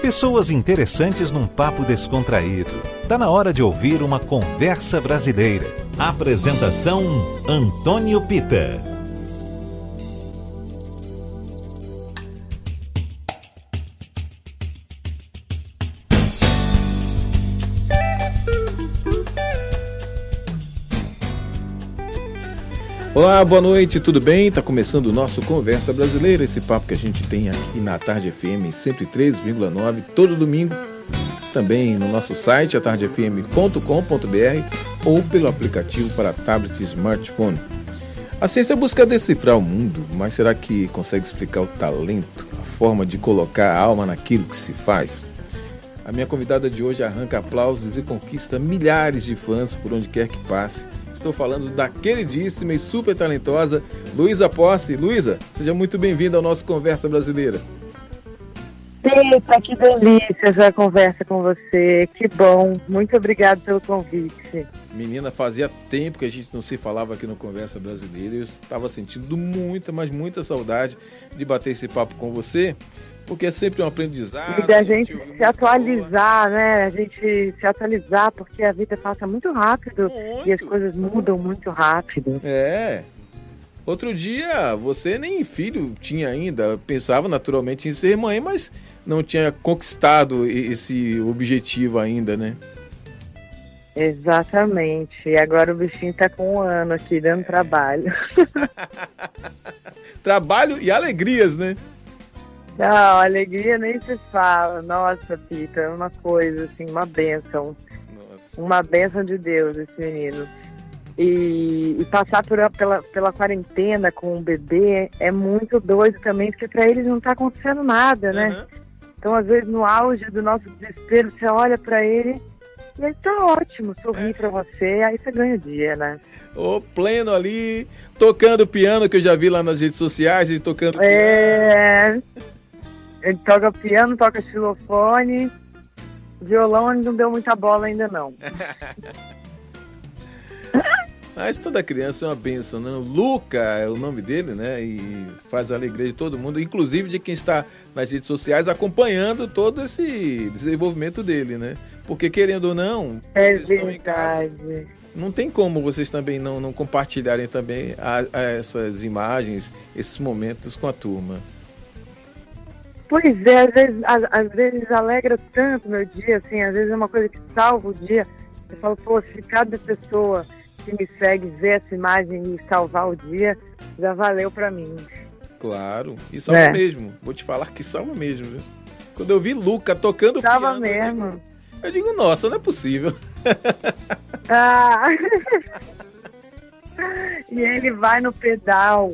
Pessoas interessantes num papo descontraído. Tá na hora de ouvir uma conversa brasileira. Apresentação Antônio Pita. Olá, boa noite, tudo bem? Tá começando o nosso Conversa Brasileira, esse papo que a gente tem aqui na Tarde FM 103,9 todo domingo, também no nosso site atardefm.com.br ou pelo aplicativo para tablet e smartphone. A ciência busca decifrar o mundo, mas será que consegue explicar o talento, a forma de colocar a alma naquilo que se faz? A minha convidada de hoje arranca aplausos e conquista milhares de fãs por onde quer que passe Estou falando da queridíssima e super talentosa Luísa Posse. Luísa, seja muito bem-vinda ao nosso Conversa Brasileira. Eita, que delícia essa conversa com você. Que bom. Muito obrigada pelo convite. Menina, fazia tempo que a gente não se falava aqui no Conversa Brasileira. Eu estava sentindo muita, mas muita saudade de bater esse papo com você porque é sempre um aprendizado. E da gente, gente se atualizar, né? A gente se atualizar, porque a vida passa muito rápido muito. e as coisas mudam muito rápido. É. Outro dia, você nem filho tinha ainda, pensava naturalmente em ser mãe, mas não tinha conquistado esse objetivo ainda, né? Exatamente. E agora o bichinho tá com um ano aqui, dando é. trabalho. trabalho e alegrias, né? Não, alegria nem se fala. Nossa, Pita, é uma coisa, assim, uma bênção. Nossa. Uma bênção de Deus, esse menino. E, e, passar por, pela, pela quarentena com um bebê é muito doido também, porque para eles não está acontecendo nada, né? Uhum. Então, às vezes, no auge do nosso desespero, você olha para ele e ele tá ótimo, sorri é. pra você, aí você ganha o dia, né? Ô, pleno ali, tocando piano, que eu já vi lá nas redes sociais, ele tocando é... piano. Ele toca piano, toca xilofone. Violão ele não deu muita bola ainda não. Mas toda criança é uma benção, né? Luca é o nome dele, né? E faz a alegria de todo mundo, inclusive de quem está nas redes sociais acompanhando todo esse desenvolvimento dele, né? Porque querendo ou não, é verdade. não tem como vocês também não, não compartilharem também a, a essas imagens, esses momentos com a turma. Pois é, às vezes, às, às, vezes alegra tanto meu dia, assim, às vezes é uma coisa que salva o dia. Eu falo, pô, se cada pessoa que me segue ver essa imagem e salvar o dia, já valeu para mim. Claro, e salva é. mesmo. Vou te falar que salva mesmo, viu? Quando eu vi Luca tocando salva piano, mesmo. Eu digo, eu digo, nossa, não é possível. Ah. e ele vai no pedal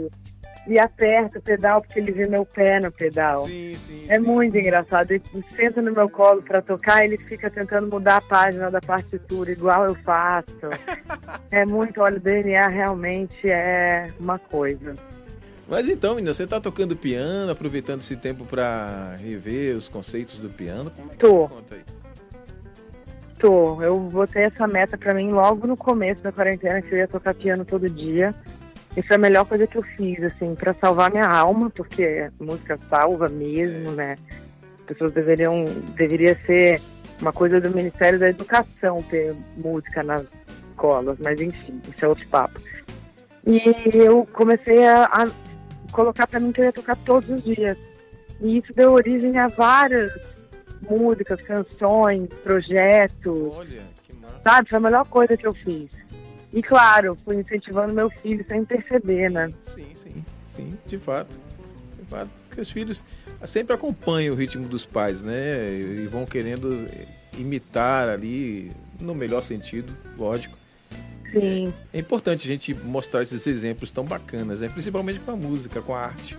e aperta o pedal porque ele vê meu pé no pedal. Sim, sim, é sim. muito engraçado. Ele senta no meu colo para tocar, ele fica tentando mudar a página da partitura, igual eu faço. é muito, olha, o DNA realmente é uma coisa. Mas então, menina, você está tocando piano, aproveitando esse tempo para rever os conceitos do piano? Como é Tô. Tô. Eu botei essa meta para mim logo no começo da quarentena, que eu ia tocar piano todo dia. Isso é a melhor coisa que eu fiz, assim, para salvar minha alma, porque música salva mesmo, né? As pessoas deveriam, deveria ser uma coisa do Ministério da Educação ter música nas escolas, mas enfim, isso é outro papo. E eu comecei a, a colocar para mim que eu ia tocar todos os dias. E isso deu origem a várias músicas, canções, projetos. Olha, que massa. Sabe? Foi a melhor coisa que eu fiz. E claro, fui incentivando meu filho sem perceber, né? Sim, sim, sim, de fato. De fato, porque os filhos sempre acompanham o ritmo dos pais, né? E vão querendo imitar ali, no melhor sentido, lógico. Sim. É importante a gente mostrar esses exemplos tão bacanas, né? principalmente com a música, com a arte.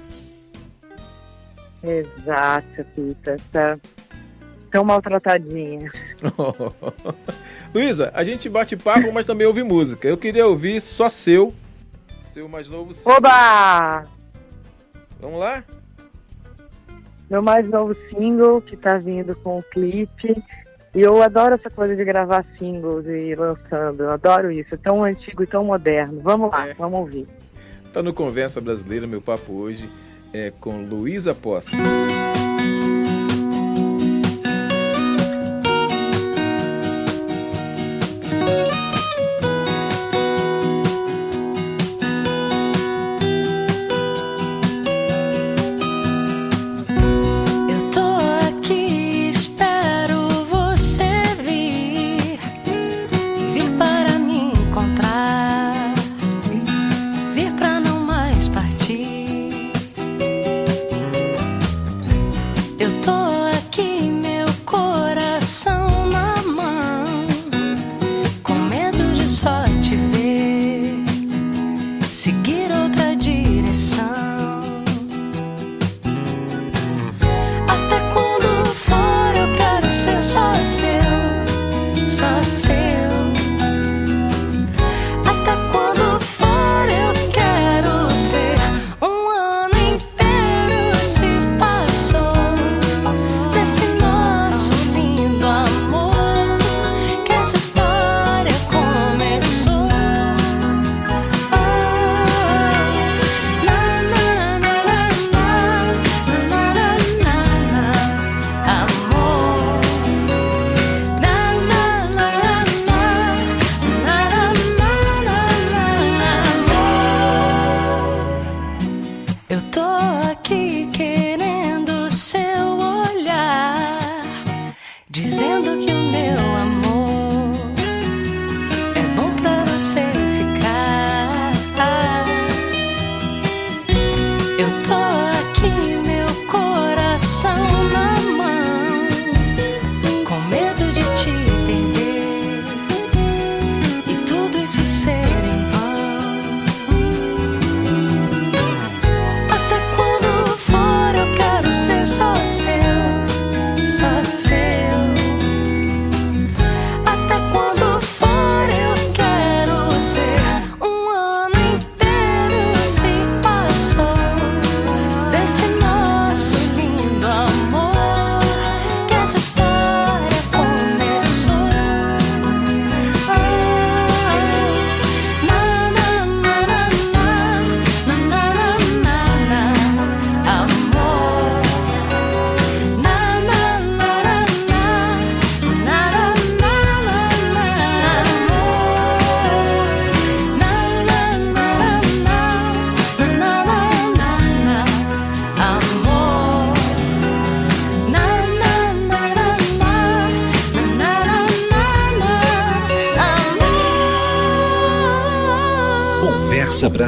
Exato, Pita. Tá tão maltratadinha. Luísa, a gente bate papo, mas também ouve música. Eu queria ouvir só seu, seu mais novo single. Oba! Vamos lá? Meu mais novo single, que tá vindo com o clipe. E eu adoro essa coisa de gravar singles e lançando. Eu adoro isso. É tão antigo e tão moderno. Vamos lá, é. vamos ouvir. Tá no Conversa Brasileira, meu papo hoje é com Luísa Posse.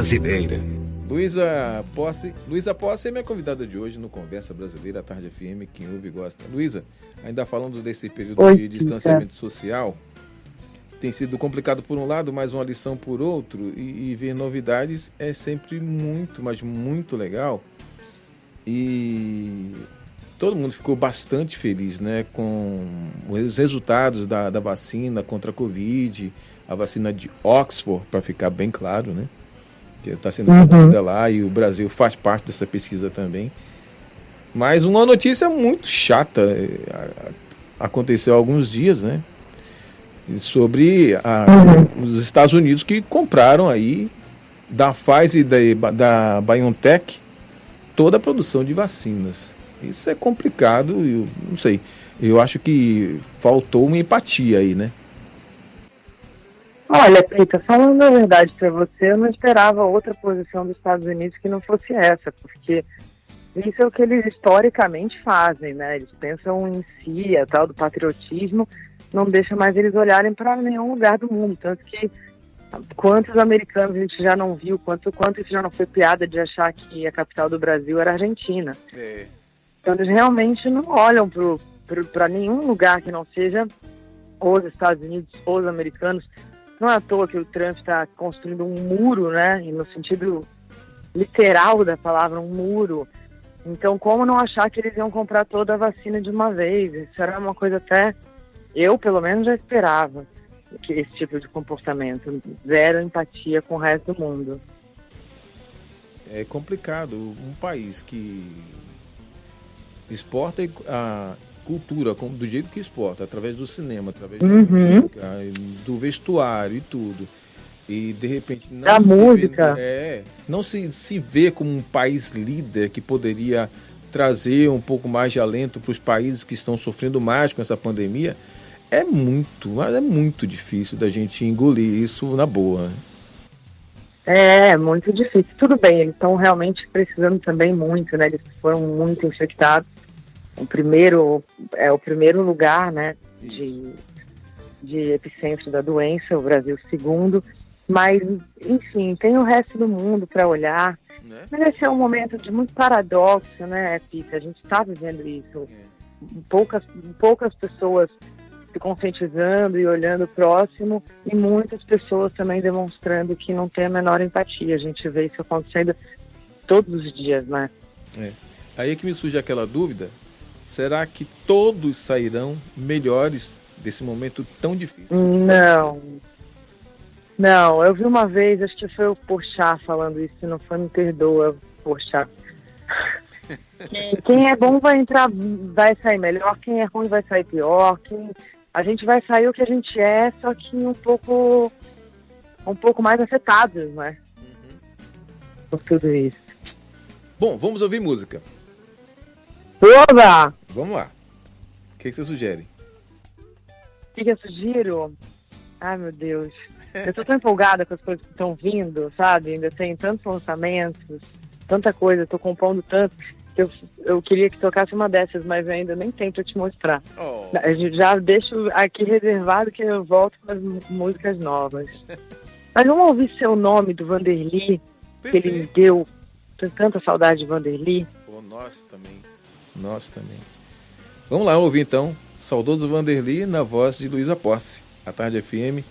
Brasileira. Luísa Posse, Luísa Posse é minha convidada de hoje no Conversa Brasileira, Tarde FM, quem ouve e gosta. Luísa, ainda falando desse período Oi, de distanciamento social, tem sido complicado por um lado, mas uma lição por outro, e, e ver novidades é sempre muito, mas muito legal. E todo mundo ficou bastante feliz né, com os resultados da, da vacina contra a Covid, a vacina de Oxford, para ficar bem claro, né? Que está sendo produzida uhum. lá e o Brasil faz parte dessa pesquisa também. Mas uma notícia muito chata é, aconteceu há alguns dias, né? Sobre a, uhum. os Estados Unidos que compraram aí da Pfizer e da, da BioNTech toda a produção de vacinas. Isso é complicado, eu não sei. Eu acho que faltou uma empatia aí, né? Olha, Peita, falando a verdade para você, eu não esperava outra posição dos Estados Unidos que não fosse essa, porque isso é o que eles historicamente fazem, né? Eles pensam em si, a tal do patriotismo, não deixa mais eles olharem para nenhum lugar do mundo. Tanto que quantos americanos a gente já não viu, quanto, quanto isso já não foi piada de achar que a capital do Brasil era a Argentina. É. Então eles realmente não olham para nenhum lugar que não seja os Estados Unidos, os americanos. Não é à toa que o Trump está construindo um muro, né? E no sentido literal da palavra, um muro. Então, como não achar que eles iam comprar toda a vacina de uma vez? Isso era uma coisa até. Eu, pelo menos, já esperava que esse tipo de comportamento. Zero empatia com o resto do mundo. É complicado. Um país que exporta a cultura, do jeito que exporta, através do cinema, através uhum. música, do vestuário e tudo. E de repente não da música. Vê, é, não se, se vê como um país líder que poderia trazer um pouco mais de alento para os países que estão sofrendo mais com essa pandemia, é muito, mas é muito difícil da gente engolir isso na boa. É, muito difícil. Tudo bem, eles estão realmente precisando também muito, né? Eles foram muito infectados o primeiro é o primeiro lugar, né, de, de epicentro da doença, o Brasil segundo, mas enfim tem o resto do mundo para olhar Né? Mas esse é um momento de muito paradoxo, né, Pita? A gente está vivendo isso. É. Poucas, poucas pessoas se conscientizando e olhando o próximo e muitas pessoas também demonstrando que não tem a menor empatia. A gente vê isso acontecendo todos os dias, né? É. Aí é que me surge aquela dúvida: será que todos sairão melhores desse momento tão difícil? Não. Não, eu vi uma vez, acho que foi o Porchat falando isso, se não foi, me perdoa, Porchat. quem é bom vai entrar, vai sair melhor, quem é ruim vai sair pior, quem a gente vai sair o que a gente é, só que um pouco um pouco mais afetados, né? Uhum. Por tudo isso. Bom, vamos ouvir música. Oba! Vamos lá. O que, você sugere? O que, que eu sugiro? Ai, meu Deus. Eu tô tão empolgada com as coisas que estão vindo, sabe? Ainda tem tantos lançamentos, tanta coisa, tô compondo tanto eu, eu queria que tocasse uma dessas, mas ainda nem tem pra te mostrar. Oh. Já deixo aqui reservado que eu volto com as músicas novas. mas vamos ouvir seu nome do Vanderly, que ele me deu. Tenho tanta saudade de Vanderly. Pô, nós também. Nós também. Vamos lá ouvir então. Saudoso Vanderly na voz de Luísa Posse. A Tarde FM.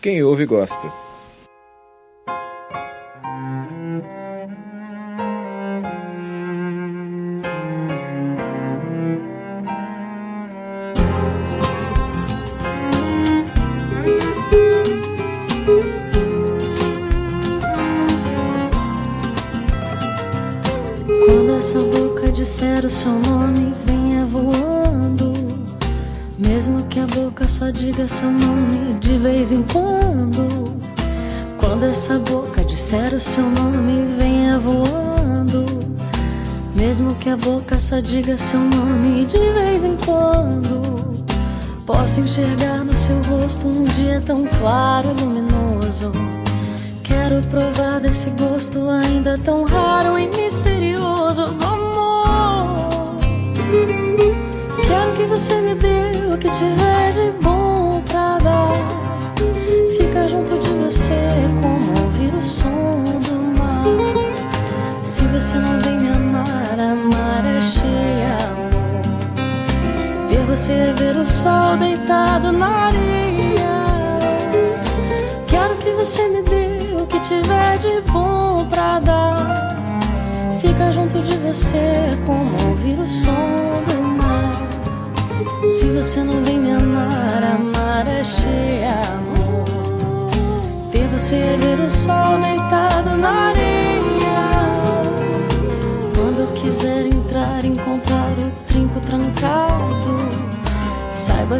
Quem ouve gosta. Tão raro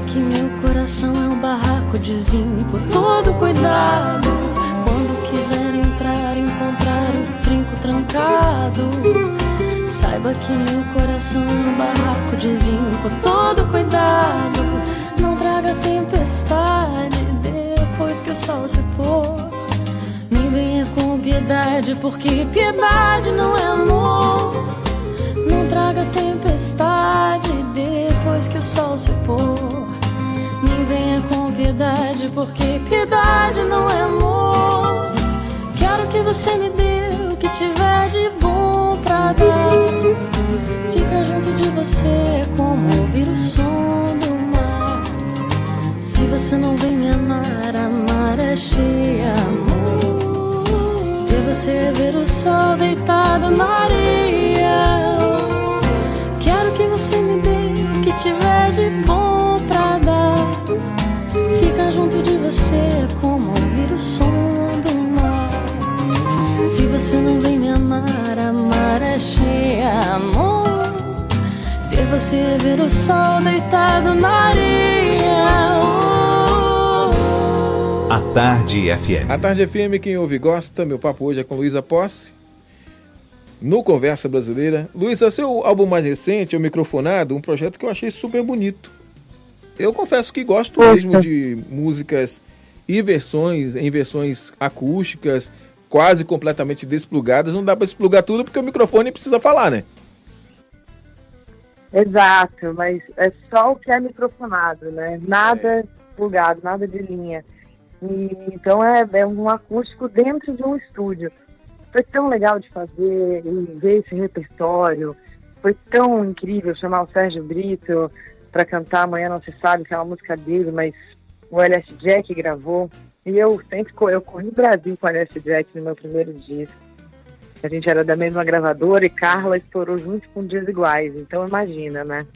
que meu coração é um barraco de zinco, todo cuidado. Quando quiser entrar, encontrar o trinco trancado. Saiba que meu coração é um barraco de zinco, todo cuidado. Não traga tempestade depois que o sol se for. Nem venha com piedade, porque piedade não é amor. Não traga tempestade depois que o sol se pôr. Nem venha com piedade, porque piedade não é amor. Quero que você me dê o que tiver de bom pra dar. Fica junto de você como ouvir o som do mar. Se você não vem me amar, amar é cheia, amor. Ter você é ver o sol deitado na areia. Quero que você me dê o que tiver de bom junto de você como ouvir o som do mar. Se você não vem me amar, amar é cheia, amor. Ter você é ver o sol deitado na areia. A Tarde FM. A Tarde FM, quem ouve gosta. Meu papo hoje é com Luísa Posse. No Conversa Brasileira. Luísa, seu álbum mais recente, O Microfonado, um projeto que eu achei super bonito. Eu confesso que gosto mesmo de músicas e versões, em versões acústicas, quase completamente desplugadas. Não dá para explugar tudo porque o microfone precisa falar, né? Exato, mas é só o que é microfonado, né? Nada é. plugado, nada de linha. E, então é, é um acústico dentro de um estúdio. foi tão legal de fazer e ver esse repertório. Foi tão incrível chamar o Sérgio Brito para cantar Amanhã Não Se Sabe, que é uma música dele, mas o LS Jack gravou. E eu sempre eu corri no Brasil com o LS Jack no meu primeiro disco. A gente era da mesma gravadora e Carla estourou junto com Dias Iguais. Então imagina, né?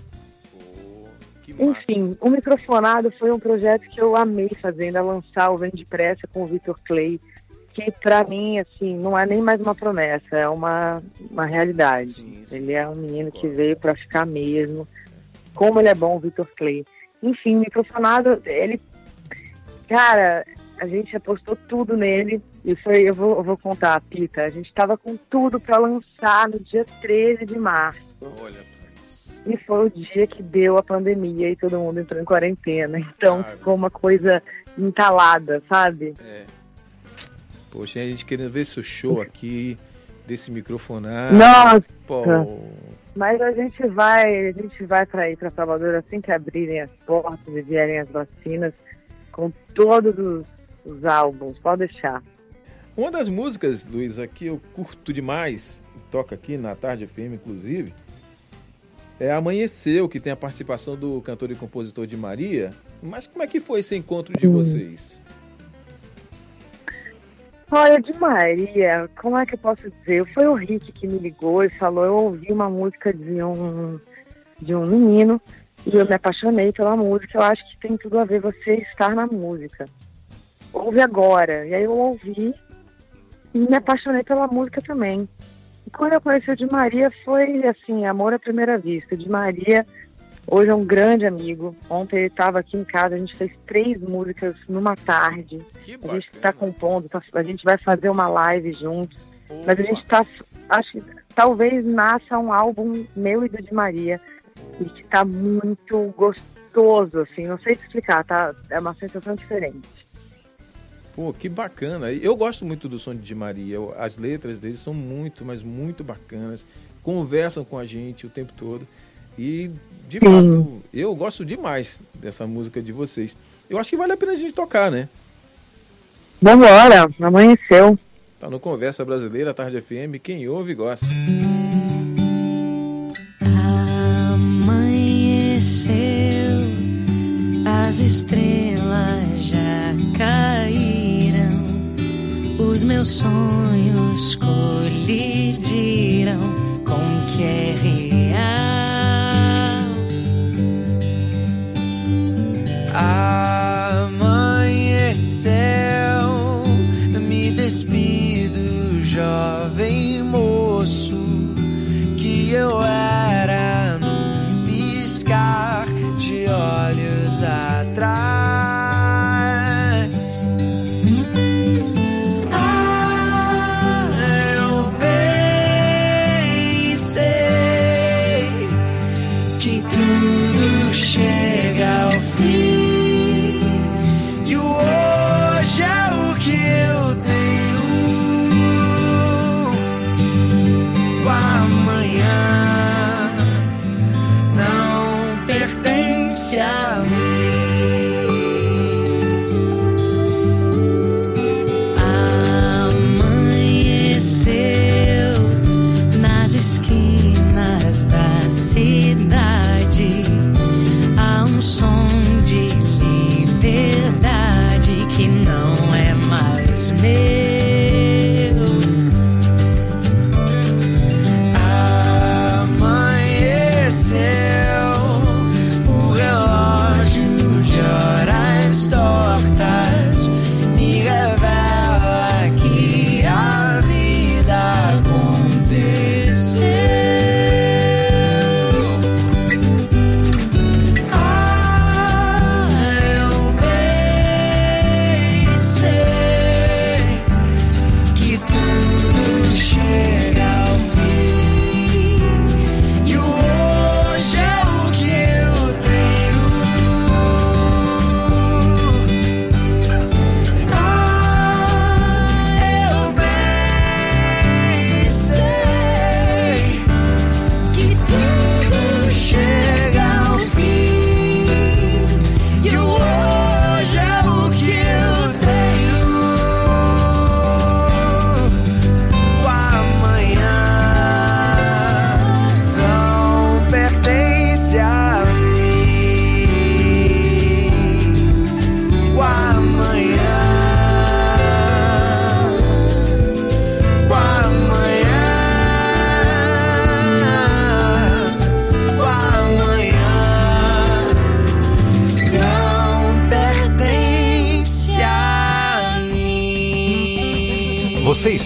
Enfim, o Microfonado foi um projeto que eu amei fazer, ainda lançar o Vem Depressa com o Vitor Clay, que para mim, assim, não é nem mais uma promessa, é uma, uma realidade. Sim, sim. Ele é um menino que veio para ficar mesmo. Como ele é bom, o Vitor Clay. Enfim, o Microfonado, ele... Cara, a gente apostou tudo nele. E foi, eu vou, eu vou contar, Pita. A gente estava com tudo para lançar no dia 13 de março. Olha, e foi o dia que deu a pandemia e todo mundo entrou em quarentena. Então ficou uma coisa entalada, sabe? É. Poxa, a gente querendo ver seu show aqui, desse microfonar. Nossa! Pô. Mas a gente vai, a gente vai para ir para Salvador assim que abrirem as portas e vierem as vacinas, com todos os, os álbuns, pode deixar. Uma das músicas, Luiz, aqui eu curto demais, toca aqui na Tarde FM, inclusive, é Amanheceu, que tem a participação do cantor e compositor de Maria. Mas como é que foi esse encontro de vocês? Olha, de Maria, como é que eu posso dizer? Foi o Rick que me ligou e falou, eu ouvi uma música de um, de um menino e eu me apaixonei pela música, eu acho que tem tudo a ver você estar na música. Ouve agora. E aí eu ouvi e me apaixonei pela música também. Quando eu conheci o Di Maria foi assim, amor à primeira vista. Di Maria hoje é um grande amigo. Ontem ele estava aqui em casa, a gente fez três músicas numa tarde. a gente está compondo, tá, a gente vai fazer uma live juntos. Opa. Mas a gente está, acho que talvez nasça um álbum meu e do Di Maria. E que está muito gostoso, assim, não sei te explicar, tá? É uma sensação diferente. Pô, que bacana. Eu gosto muito do som de Maria. As letras dele são muito, mas muito bacanas. Conversam com a gente o tempo todo. E, de Sim. fato, eu gosto demais dessa música de vocês. Eu acho que vale a pena a gente tocar, né? Vambora, amanheceu. Tá no Conversa Brasileira, Tarde FM. Quem ouve, gosta. Amanheceu, as estrelas já caíram os meus sonhos colidiram com o que é real.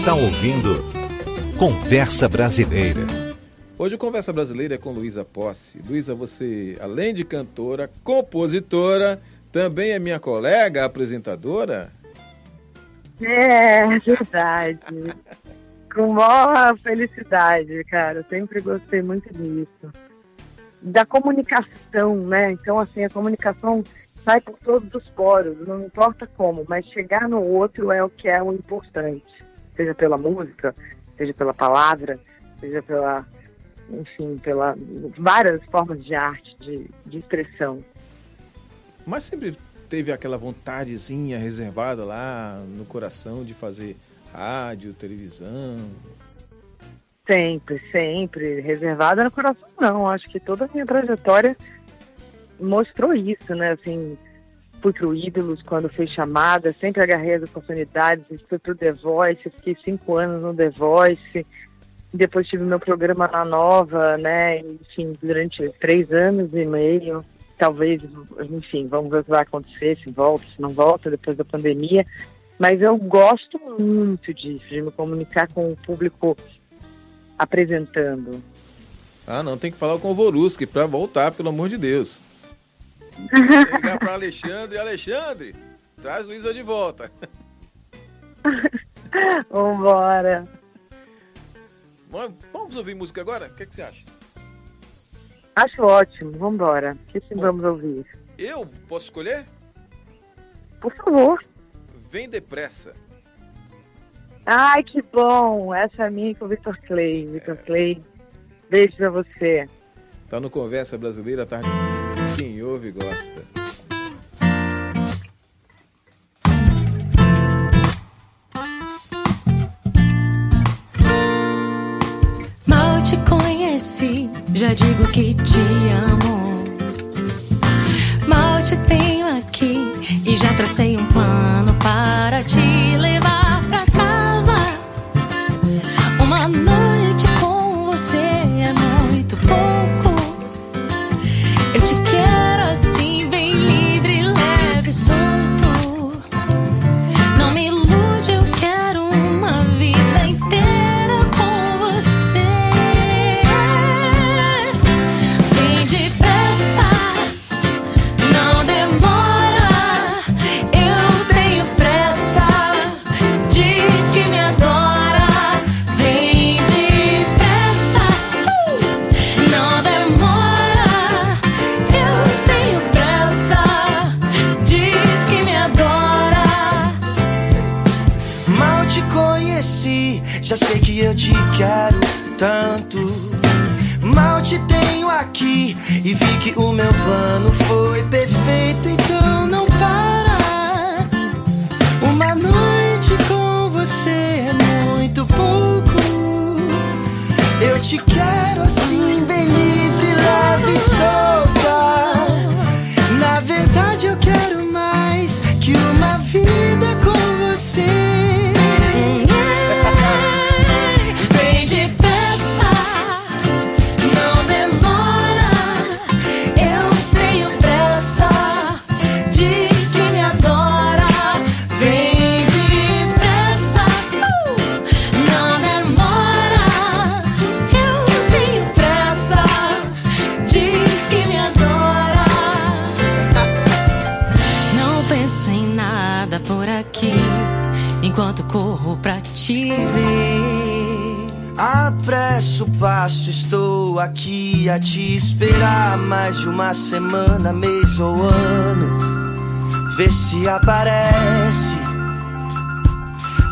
Está ouvindo Conversa Brasileira. Hoje o Conversa Brasileira é com Luísa Posse. Luísa, você, além de cantora, compositora, também é minha colega, apresentadora? É, verdade. com maior felicidade, cara. Sempre gostei muito disso. Da comunicação, né? Então, assim, a comunicação sai por todos os poros, não importa como, mas chegar no outro é o que é o importante. Seja pela música, seja pela palavra, seja pela, enfim, pela várias formas de arte, de, de expressão. Mas sempre teve aquela vontadezinha reservada lá no coração de fazer rádio, televisão? Sempre, sempre. Reservada no coração, não. Acho que toda a minha trajetória mostrou isso, né? Assim, fui pro Ídolos quando fui chamada, sempre agarrei as oportunidades, fui pro The Voice, fiquei cinco anos no The Voice, depois tive meu programa na Nova, né? Enfim, durante três anos e meio. Talvez, enfim, vamos ver o que vai acontecer, se volta, se não volta, depois da pandemia. Mas eu gosto muito disso, de me comunicar com o público apresentando. Ah, não, tem que falar com o Voruski para voltar, pelo amor de Deus. Ligar para Alexandre, Alexandre, traz Luísa de volta. Vambora. Vamos ouvir música agora? O que, é que você acha? Acho ótimo, vambora. O que, vamos ouvir? Eu posso escolher? Por favor. Vem Depressa. Ai, que bom! Essa é minha com o Vitor Clay. Vitor é. Clay, beijo pra você. Tá no Conversa Brasileira, tarde. Ouve gosta. Mal te conheci, já digo que te amo. Mal te tenho aqui e já tracei um plano para te levar esperar mais de uma semana, mês ou ano. Vê se aparece,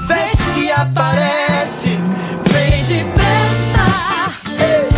vê se aparece, vem depressa. Não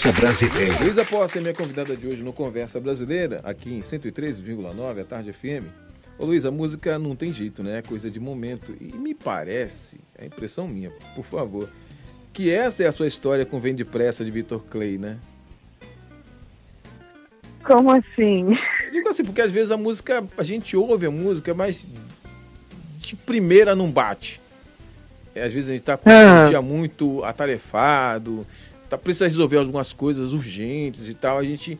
Conversa Brasileira. Luísa Posse é minha convidada de hoje no Conversa Brasileira, aqui em 103,9, a Tarde FM. Ô Luiz, a música não tem jeito, né? É coisa de momento. E me parece, é impressão minha, por favor, que essa é a sua história com Vem Depressa de Vitor Clay, né? Como assim? Eu digo assim, porque às vezes a música, a gente ouve a música, mas de primeira não bate. É, às vezes a gente tá com Ah. um dia muito atarefado, tá, precisa resolver algumas coisas urgentes e tal. A gente.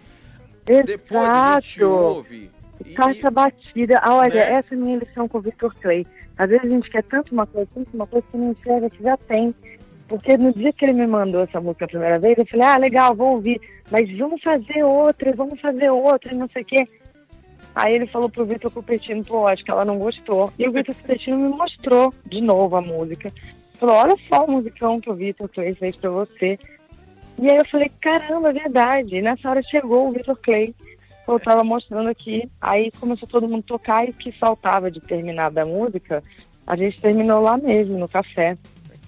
Depois a gente Exato. ouve. e- Carta batida. Ah, Olha, Né? essa é a minha lição com o Victor Clay. Às vezes a gente quer tanto uma coisa, tanto uma coisa que não enxerga que já tem. Porque no dia que ele me mandou essa música a primeira vez, eu falei, ah, legal, vou ouvir. Mas vamos fazer outra, vamos fazer outra, não sei o quê. Aí ele falou pro Vitor Cupertino, pô, acho que ela não gostou. E o Vitor Cupertino me mostrou de novo a música. Falou, olha só o musicão que o Vitor Clay fez pra você. E aí eu falei, caramba, é verdade. E nessa hora chegou o Vitor Clay. Eu tava mostrando aqui, aí começou todo mundo a tocar e o que faltava de terminar da música, a gente terminou lá mesmo, no café.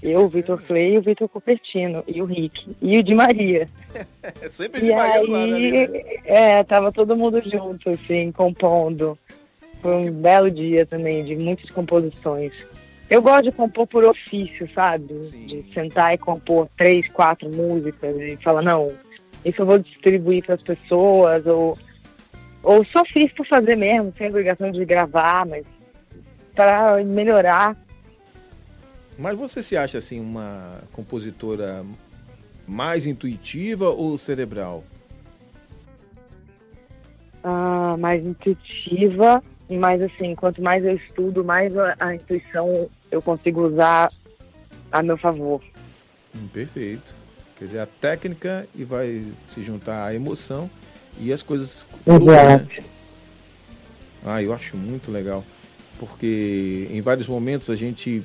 Eu, o Vitor Clay, o Vitor Cupertino, e o Rick, e o Di Maria. É sempre de E Maria aí, né? é, tava todo mundo junto, assim, compondo. Foi um belo dia também, de muitas composições. Eu gosto de compor por ofício, sabe? Sim. De sentar e compor três, quatro músicas e falar, não, isso eu vou distribuir para as pessoas, ou, ou só fiz por fazer mesmo, sem obrigação de gravar, mas para melhorar. Mas você se acha assim uma compositora mais intuitiva ou cerebral? ah, mais intuitiva, mas assim, quanto mais eu estudo, mais a, a intuição eu consigo usar a meu favor. Hum, perfeito. Quer dizer, a técnica e vai se juntar à emoção e as coisas fluem, né? Ah, eu acho muito legal. Porque em vários momentos a gente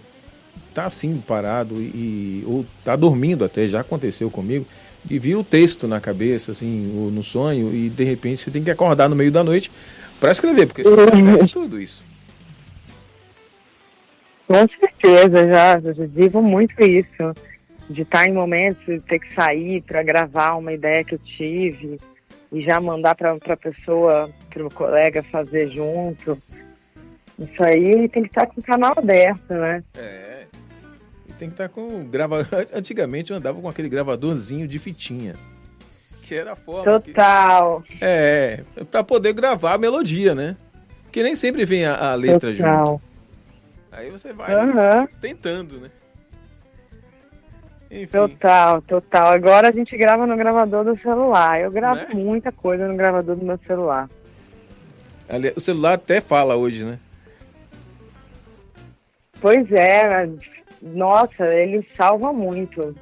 tá assim parado e ou tá dormindo até, já aconteceu comigo, e viu o texto na cabeça, assim, ou no sonho, e de repente você tem que acordar no meio da noite para escrever, porque você perde tudo isso. Com certeza, já, já vivo muito isso. De estar em momentos de ter que sair para gravar uma ideia que eu tive e já mandar para a pessoa, para o colega fazer junto. Isso aí tem que estar com o canal aberto, né? É. Tem que estar com grava... Antigamente eu andava com aquele gravadorzinho de fitinha. Que era a forma. que- Total, É, para poder gravar a melodia, né? Porque nem sempre vem a, a letra total. junto. Aí você vai Aham, tentando, né? Enfim, total, total. Agora a gente grava no gravador do celular. Eu gravo Né? muita coisa no gravador do meu celular. o celular até fala hoje, né? Pois é, nossa, ele salva muito.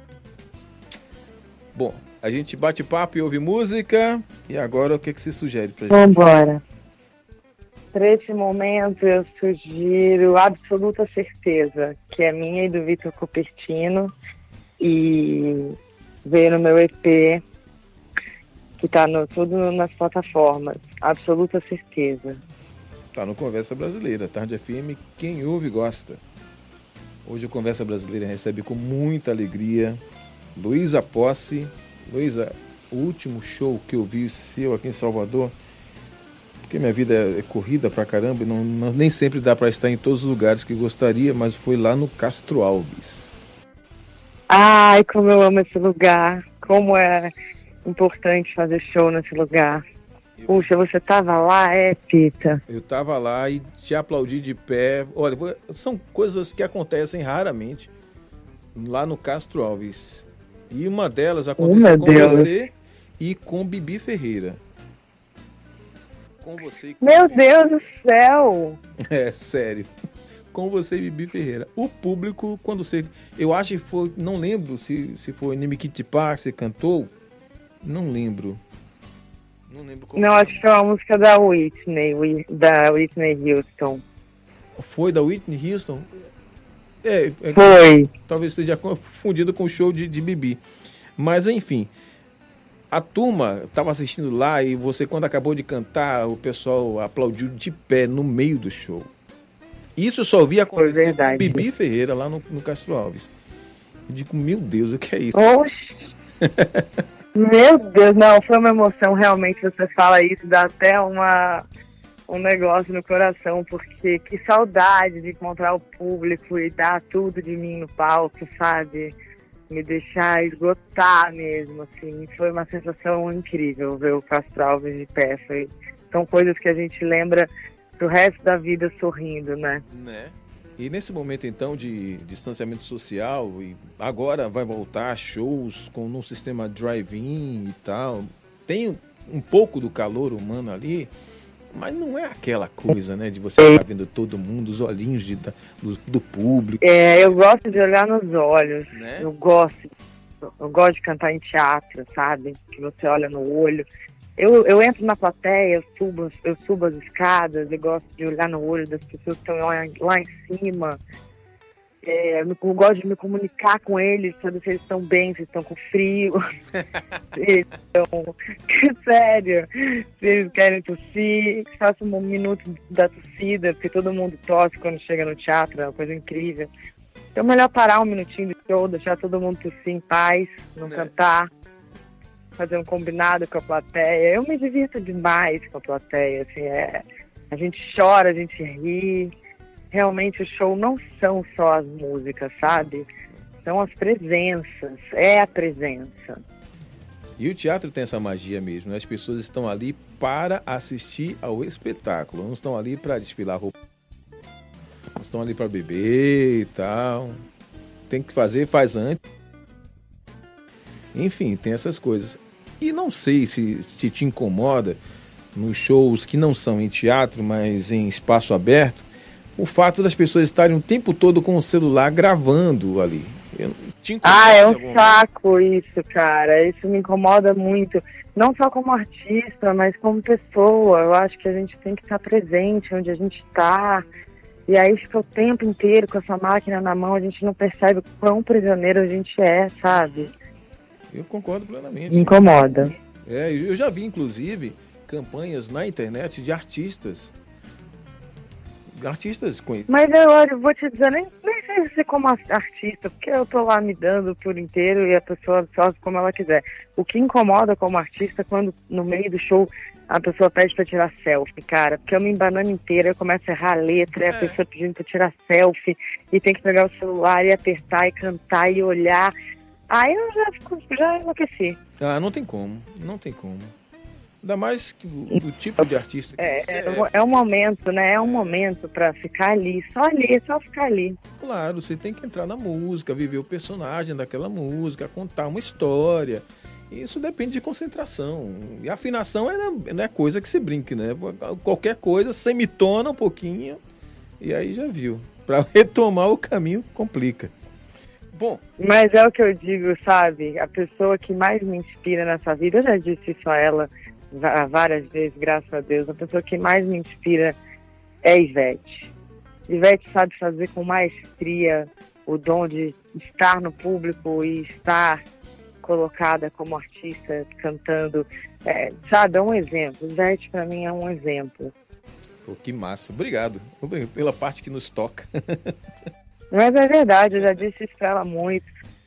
Bom, a gente bate papo e ouve música. E agora o que, que se sugere pra gente? Vambora. Para esse momento, eu sugiro Absoluta Certeza, que é minha e do Vitor Cupertino. E veio no meu EP, que tá no, tudo nas plataformas. Absoluta Certeza. Tá no Conversa Brasileira, Tarde FM, quem ouve gosta. Hoje o Conversa Brasileira recebe com muita alegria Luísa Posse. Luísa, o último show que eu vi seu aqui em Salvador, porque minha vida é corrida pra caramba e não, não- nem sempre dá pra estar em todos os lugares que gostaria, mas foi lá no Castro Alves. Ai, como eu amo esse lugar. Como é importante fazer show nesse lugar. Puxa, você tava lá, é, Pita? Eu tava lá e te aplaudi de pé. Olha, são coisas que acontecem raramente lá no Castro Alves. E uma delas aconteceu meu com Deus. você e com Bibi Ferreira. Com você com Meu Deus do céu! É, sério. Com você Bibi Ferreira. O público, quando você. Eu acho que foi. Não lembro se, se foi Nimikiti Park, você cantou. Não lembro. Não lembro qual Não, foi. acho que foi uma música da Whitney, Whi- da Whitney Houston. Foi da Whitney Houston? É, é Foi. talvez esteja confundido com o show de, de Bibi. Mas enfim, a turma estava assistindo lá e você, quando acabou de cantar, o pessoal aplaudiu de pé no meio do show. Isso só vi acontecer com. Bibi Ferreira lá no, no Castro Alves. Eu digo, meu Deus, o que é isso? Meu Deus, não, foi uma emoção realmente. Você fala isso, dá até uma, um negócio no coração, porque que saudade de encontrar o público e dar tudo de mim no palco, sabe? Me deixar esgotar mesmo, assim. Foi uma sensação incrível ver o Castro Alves de pé. Foi, são coisas que a gente lembra pro resto da vida sorrindo, né? Né? E nesse momento então de distanciamento social, e agora vai voltar shows com um sistema drive-in e tal, tem um pouco do calor humano ali, mas não é aquela coisa, né, de você estar vendo todo mundo, os olhinhos de, do, do, público. É, eu gosto de olhar nos olhos, né? eu gosto, eu gosto de cantar em teatro, sabe? Que você olha no olho. Eu, eu entro na plateia, eu subo, eu subo as escadas, eu gosto de olhar no olho das pessoas que estão lá, lá em cima. É, eu, eu gosto de me comunicar com eles, saber se eles estão bem, se estão com frio, se eles estão. Sério, se eles querem tossir. Faço um minuto da tossida, porque todo mundo tosse quando chega no teatro, é uma coisa incrível. Então é melhor parar um minutinho do show, deixar todo mundo tossir em paz, não é. cantar fazer um combinado com a plateia. Eu me divirto demais com a plateia, assim, é, a gente chora, a gente ri. Realmente o show não são só as músicas, sabe? São as presenças, é a presença. E o teatro tem essa magia mesmo, né? As pessoas estão ali para assistir ao espetáculo, não estão ali para desfilar roupa. Não estão ali para beber e tal. Tem que fazer, faz antes. Enfim, tem essas coisas. E não sei se, se te incomoda nos shows que não são em teatro, mas em espaço aberto, o fato das pessoas estarem o tempo todo com o celular gravando ali. ah, é um saco isso, cara. Isso me incomoda muito. Não só como artista, mas como pessoa. Eu acho que a gente tem que estar presente onde a gente está. E aí fica o tempo inteiro com essa máquina na mão, a gente não percebe o quão prisioneiro a gente é, sabe? Eu concordo plenamente. Me incomoda. É, eu já vi, inclusive, campanhas na internet de artistas. Artistas conhecidos. Mas eu, eu vou te dizer, nem, nem sei se como artista, porque eu tô lá me dando por inteiro e a pessoa faz como ela quiser. O que incomoda como artista é quando no meio do show a pessoa pede pra tirar selfie, cara. Porque eu me embanando inteira, eu começo a errar a letra, é. a pessoa pedindo pra tirar selfie, e tem que pegar o celular e apertar e cantar e olhar. Aí eu já, fico, já enlouqueci. Ah, não tem como, não tem como. Ainda mais que o, o tipo de artista que é, você é. É, é um momento, né? É um momento para ficar ali, só ali, só ficar ali. Claro, você tem que entrar na música, viver o personagem daquela música, contar uma história. Isso depende de concentração. E afinação é, não é coisa que se brinque, né? Qualquer coisa, semitona um pouquinho e aí já viu. Para retomar o caminho complica. Bom. Mas é o que eu digo, sabe? A pessoa que mais me inspira nessa vida, eu já disse isso a ela várias vezes, graças a Deus, a pessoa que mais me inspira é Ivete. Ivete sabe fazer com maestria o dom de estar no público e estar colocada como artista cantando. É, sabe, é um exemplo. Ivete para mim é um exemplo. Pô, que massa. Obrigado. Pela parte que nos toca. Mas é verdade, eu já disse isso pra ela muito.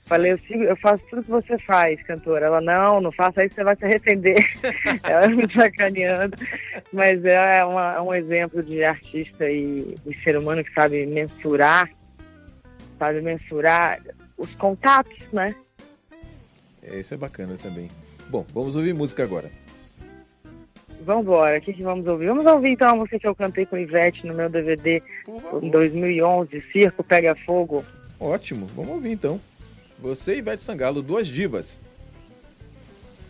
Falei, eu, sigo, eu faço tudo que você faz, cantora. Ela, não, não faça isso, você vai se arrepender. ela me sacaneando. Mas é, uma, é um exemplo de artista e, e ser humano que sabe mensurar, sabe mensurar os contatos, né? É, isso é bacana também. Bom, vamos ouvir música agora. Vamos embora. O que, que vamos ouvir? Vamos ouvir então a música que eu cantei com Ivete no meu DVD em 2011, Circo Pega Fogo. Ótimo, vamos ouvir então. Você e Ivete Sangalo, duas divas.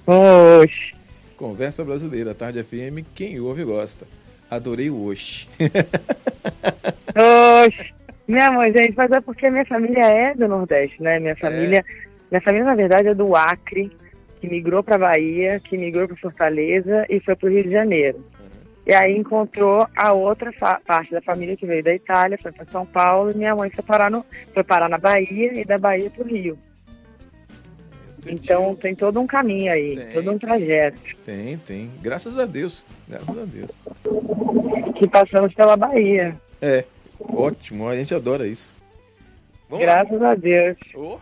Oxi. Conversa Brasileira, Tarde FM, quem ouve gosta. Adorei o Oxi. Oxi. Minha mãe, gente, mas é porque minha família é do Nordeste, né? Minha é. família, é. minha família na verdade é do Acre que migrou para Bahia, que migrou para Fortaleza e foi para o Rio de Janeiro. E aí encontrou a outra parte da família que veio da Itália, foi para São Paulo, e minha mãe foi parar, no, foi parar na Bahia e da Bahia para o Rio. então tem todo um caminho aí, tem, todo um trajeto. Tem, tem. Graças a Deus. Graças a Deus. Que passamos pela Bahia. É, ótimo, a gente adora isso. Vamos Graças lá. a Deus. Oh.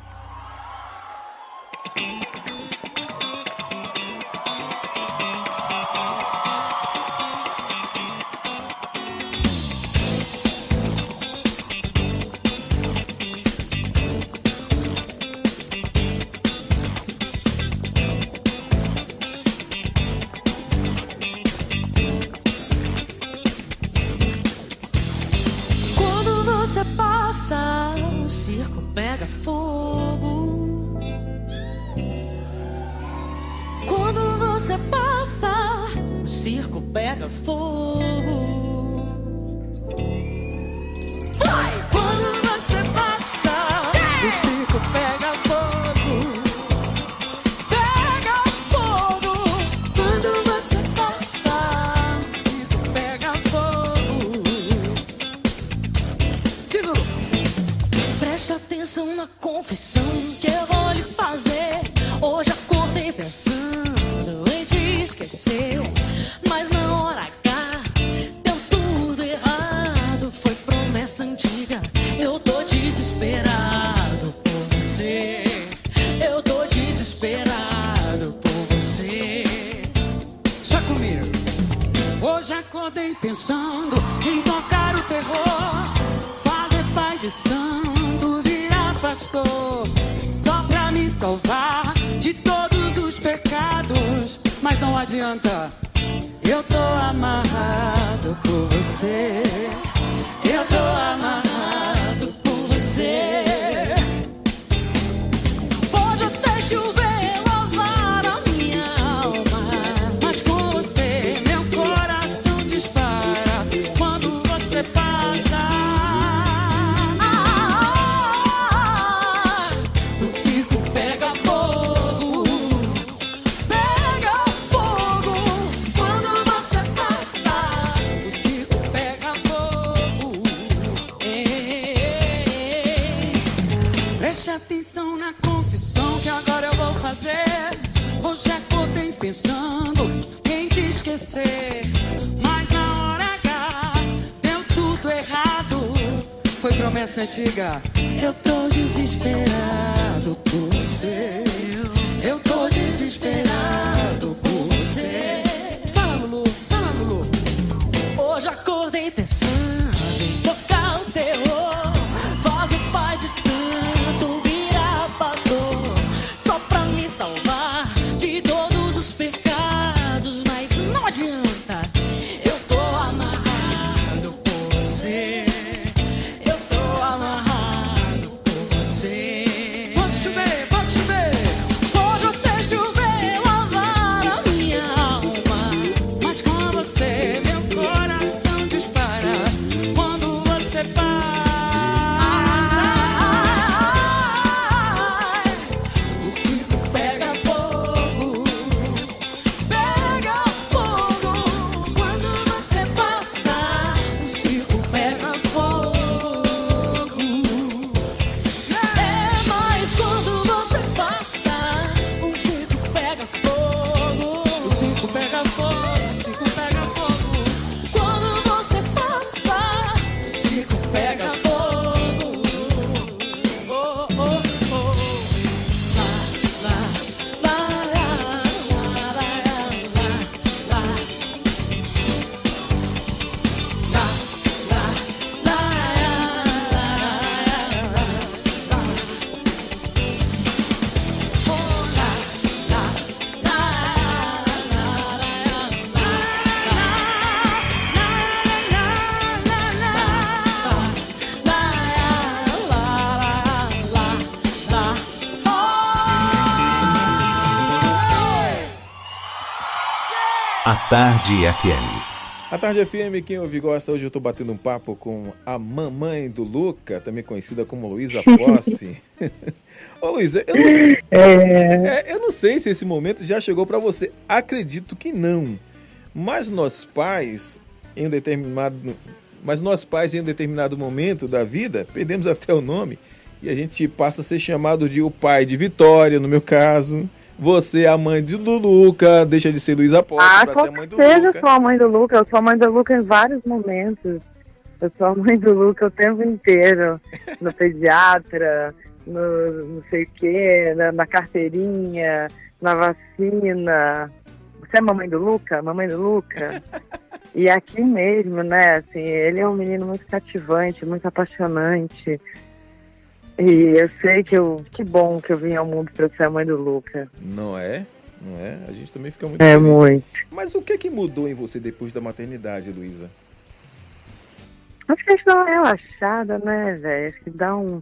Você passa, o circo pega fogo. Promessa antiga. Eu tô desesperado por você. Eu tô desesperado Tarde FM. A Tarde FM, quem ouve gosta, hoje eu tô batendo um papo com a mamãe do Luca, também conhecida como Luísa Posse. Ô Luísa, eu, não sei- é, eu não sei se esse momento já chegou pra você. Acredito que não. Mas nós pais, em um determinado. Mas nós pais, em um determinado momento da vida, perdemos até o nome, e a gente passa a ser chamado de o pai de Vitória, no meu caso. Você, a mãe de do Luca, deixa de ser Luísa Posse Ah, pra ser a mãe do certeza eu Luca. sou a mãe do Luca. Eu sou a mãe do Luca em vários momentos. Eu sou a mãe do Luca o tempo inteiro. No pediatra, no não sei o quê, na, na carteirinha, na vacina. Você é mamãe do Luca? Mamãe do Luca? E aqui mesmo, né? Assim, ele é um menino muito cativante, muito apaixonante. E eu sei que eu, que bom que eu vim ao mundo para ser a mãe do Luca. Não é? Não é? A gente também fica muito É feliz. muito. Mas o que é que mudou em você depois da maternidade, Luísa? Acho que a gente dá uma relaxada, né, velho? Acho que dá um.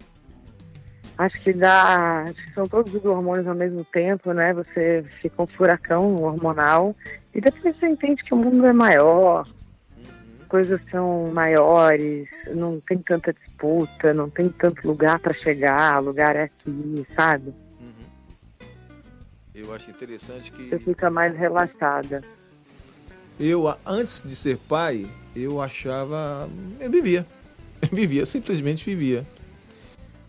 Acho que dá. Acho que são todos os hormônios ao mesmo tempo, né? Você fica um furacão hormonal. E depois você entende que o mundo é maior, coisas são maiores, não tem tanta disputa, não tem tanto lugar para chegar, lugar é aqui, sabe? Uhum. Eu acho interessante que. Você fica mais relaxada. Eu, antes de ser pai, eu achava. Eu vivia. Eu vivia, simplesmente vivia.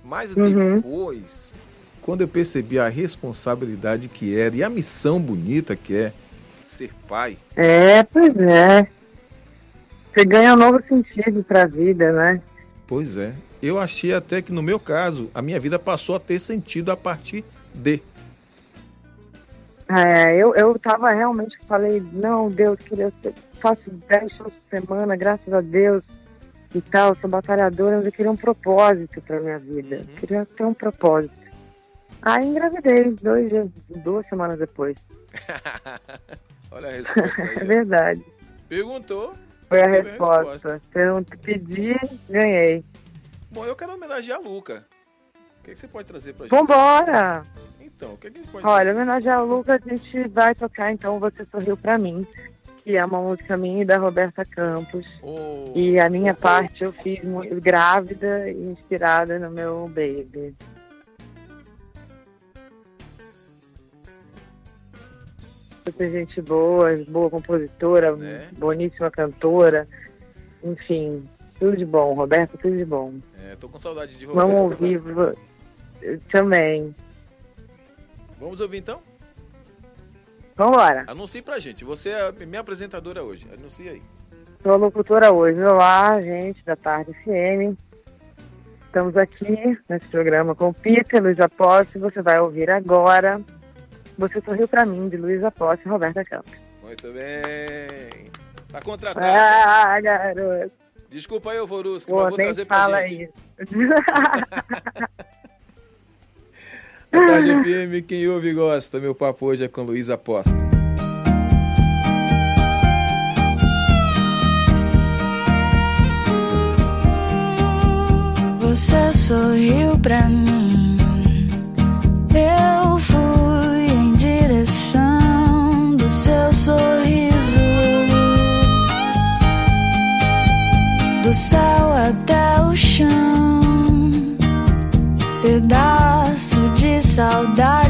Mas Uhum. depois, quando eu percebi a responsabilidade que era e a missão bonita que é ser pai, É, pois é. Você ganha um novo sentido para a vida, né? pois é. Eu achei até que no meu caso, a minha vida passou a ter sentido a partir de. É, eu, eu tava realmente, falei, não, Deus, queria ser, faço 10 shows por semana, graças a Deus e tal, sou batalhadora, mas eu queria um propósito pra minha vida. Uhum. Queria ter um propósito. Aí engravidei, dois dias, duas semanas depois. Olha a resposta É aí. verdade. Perguntou. Foi a a resposta. resposta. Se eu não pedi, ganhei. Bom, eu quero homenagear a Luca. O que, que você pode trazer pra gente? Vambora! Então, o que, que a gente pode Olha, em homenagem ao Lucas, a gente vai tocar então Você Sorriu Pra Mim, que é uma música minha e da Roberta Campos. Oh, E a minha parte eu fiz grávida e inspirada no meu baby. Super gente boa, boa compositora, Né? boníssima cantora. Enfim, tudo de bom, Roberta, tudo de bom. É, tô com saudade de Roberto. Vamos ouvir vo- também. Vamos ouvir então? Vambora. Anuncie pra gente. Você é a minha apresentadora hoje. Anuncie aí. Sou a locutora hoje. Olá, gente da Tarde FM. Estamos aqui nesse programa com o Peter, Luísa Posse. Você vai ouvir agora Você Sorriu Pra Mim, de Luísa Posse e Roberta Campos. Muito bem. Tá contratado. Ah, garoto. Desculpa aí, Vorusco, Pô, mas vou nem trazer pra fala gente. isso. A Tarde FM, quem ouve e gosta. Meu papo hoje é com Luísa Aposta. Você sorriu pra mim. Eu céu até o chão. Pedaço de saudade.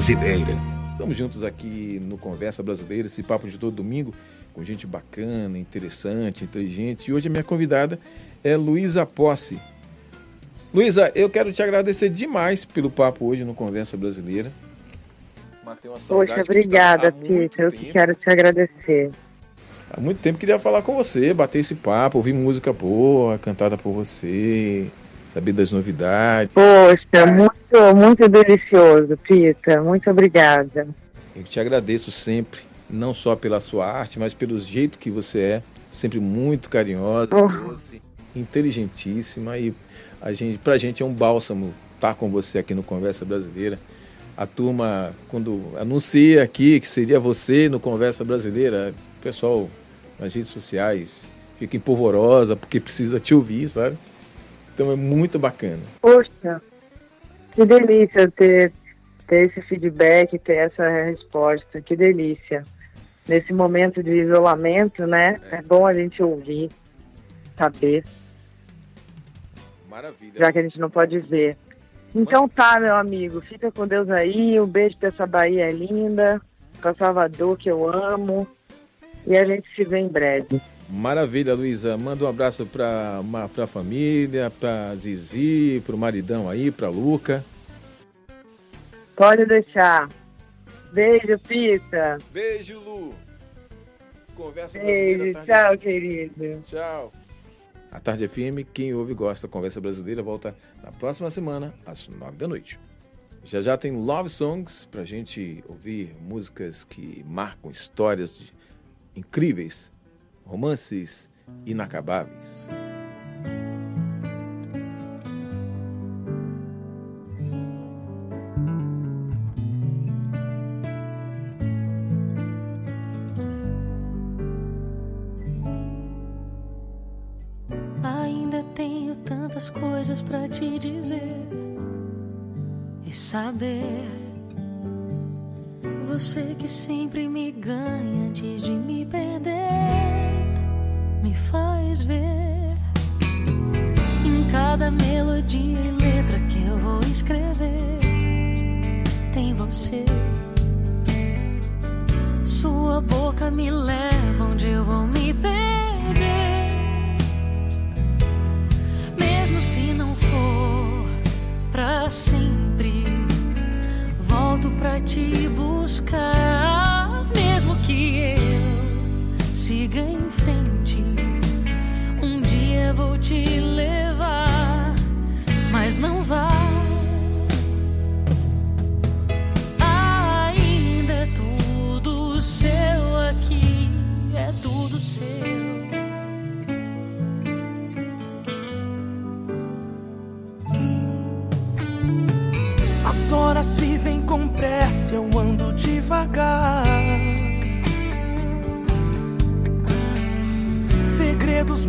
Brasileira. Estamos juntos aqui no Conversa Brasileira, esse papo de todo domingo, com gente bacana, interessante, inteligente. E hoje a minha convidada é Luísa Posse. Luísa, eu quero te agradecer demais pelo papo hoje no Conversa Brasileira. Matei uma saudade Poxa, obrigada, Tita. Eu que quero te agradecer. Há muito tempo queria falar com você, bater esse papo, ouvir música boa, cantada por você, saber das novidades. Poxa, muito, muito delicioso, Pita. Muito obrigada. Eu te agradeço sempre, não só pela sua arte, mas pelo jeito que você é, sempre muito carinhosa, Oh. doce, inteligentíssima e a gente, pra gente é um bálsamo estar com você aqui no Conversa Brasileira. A turma, quando anuncia aqui que seria você no Conversa Brasileira, o pessoal nas redes sociais fica empolvorosa porque precisa te ouvir, sabe? Então é muito bacana. Poxa, que delícia ter, ter esse feedback, ter essa resposta. Que delícia. Nesse momento de isolamento, né? É bom a gente ouvir, saber, Maravilha. já que a gente não pode ver. Então tá, meu amigo. Fica com Deus aí. Um beijo pra essa Bahia linda, pra Salvador, que eu amo. E a gente se vê em breve. Maravilha, Luísa. Manda um abraço para a família, para Zizi, para o maridão aí, para Luca. Pode deixar. Beijo, Pita. Beijo, Lu. Conversa Beijo. Tchau, querido. Tchau. A Tarde FM, quem ouve e gosta, Conversa Brasileira volta na próxima semana, às nove da noite. Já já tem Love Songs pra gente ouvir músicas que marcam histórias de- incríveis, romances inacabáveis. Ainda tenho tantas coisas pra te dizer e saber. Você que sempre me ganha antes de me perder, me faz ver em cada melodia e letra que eu vou escrever. Tem você. Sua boca me leva onde eu vou me perder. Mesmo se não for pra sempre, volto pra te buscar.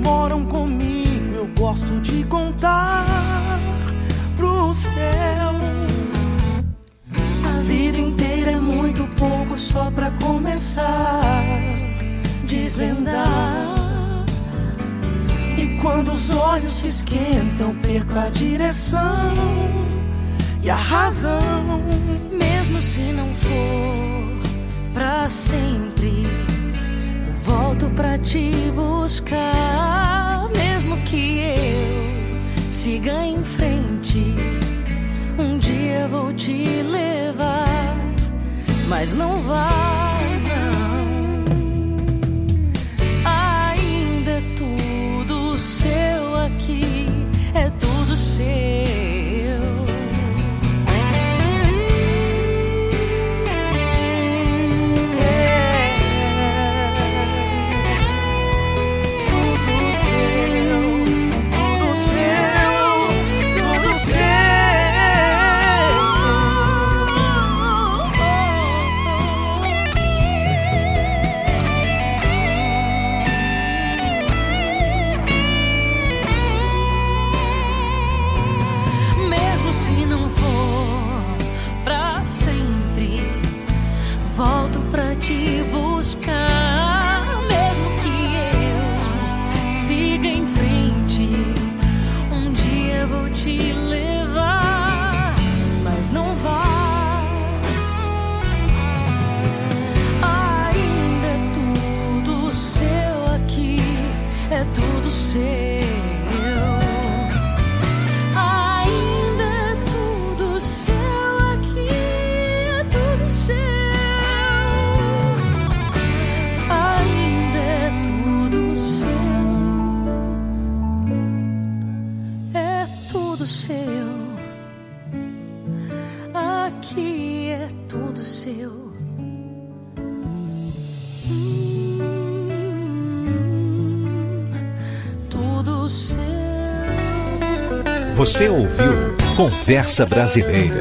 Moram comigo, eu gosto de contar pro céu. A vida inteira é muito pouco só pra começar, desvendar. E quando os olhos se esquentam, perco a direção e a razão. Mesmo se não for pra sempre, Volto pra te buscar, mesmo que eu siga em frente. Um dia vou te levar, mas não vá, não. Ainda é tudo seu aqui, é tudo seu. Você ouviu Conversa Brasileira.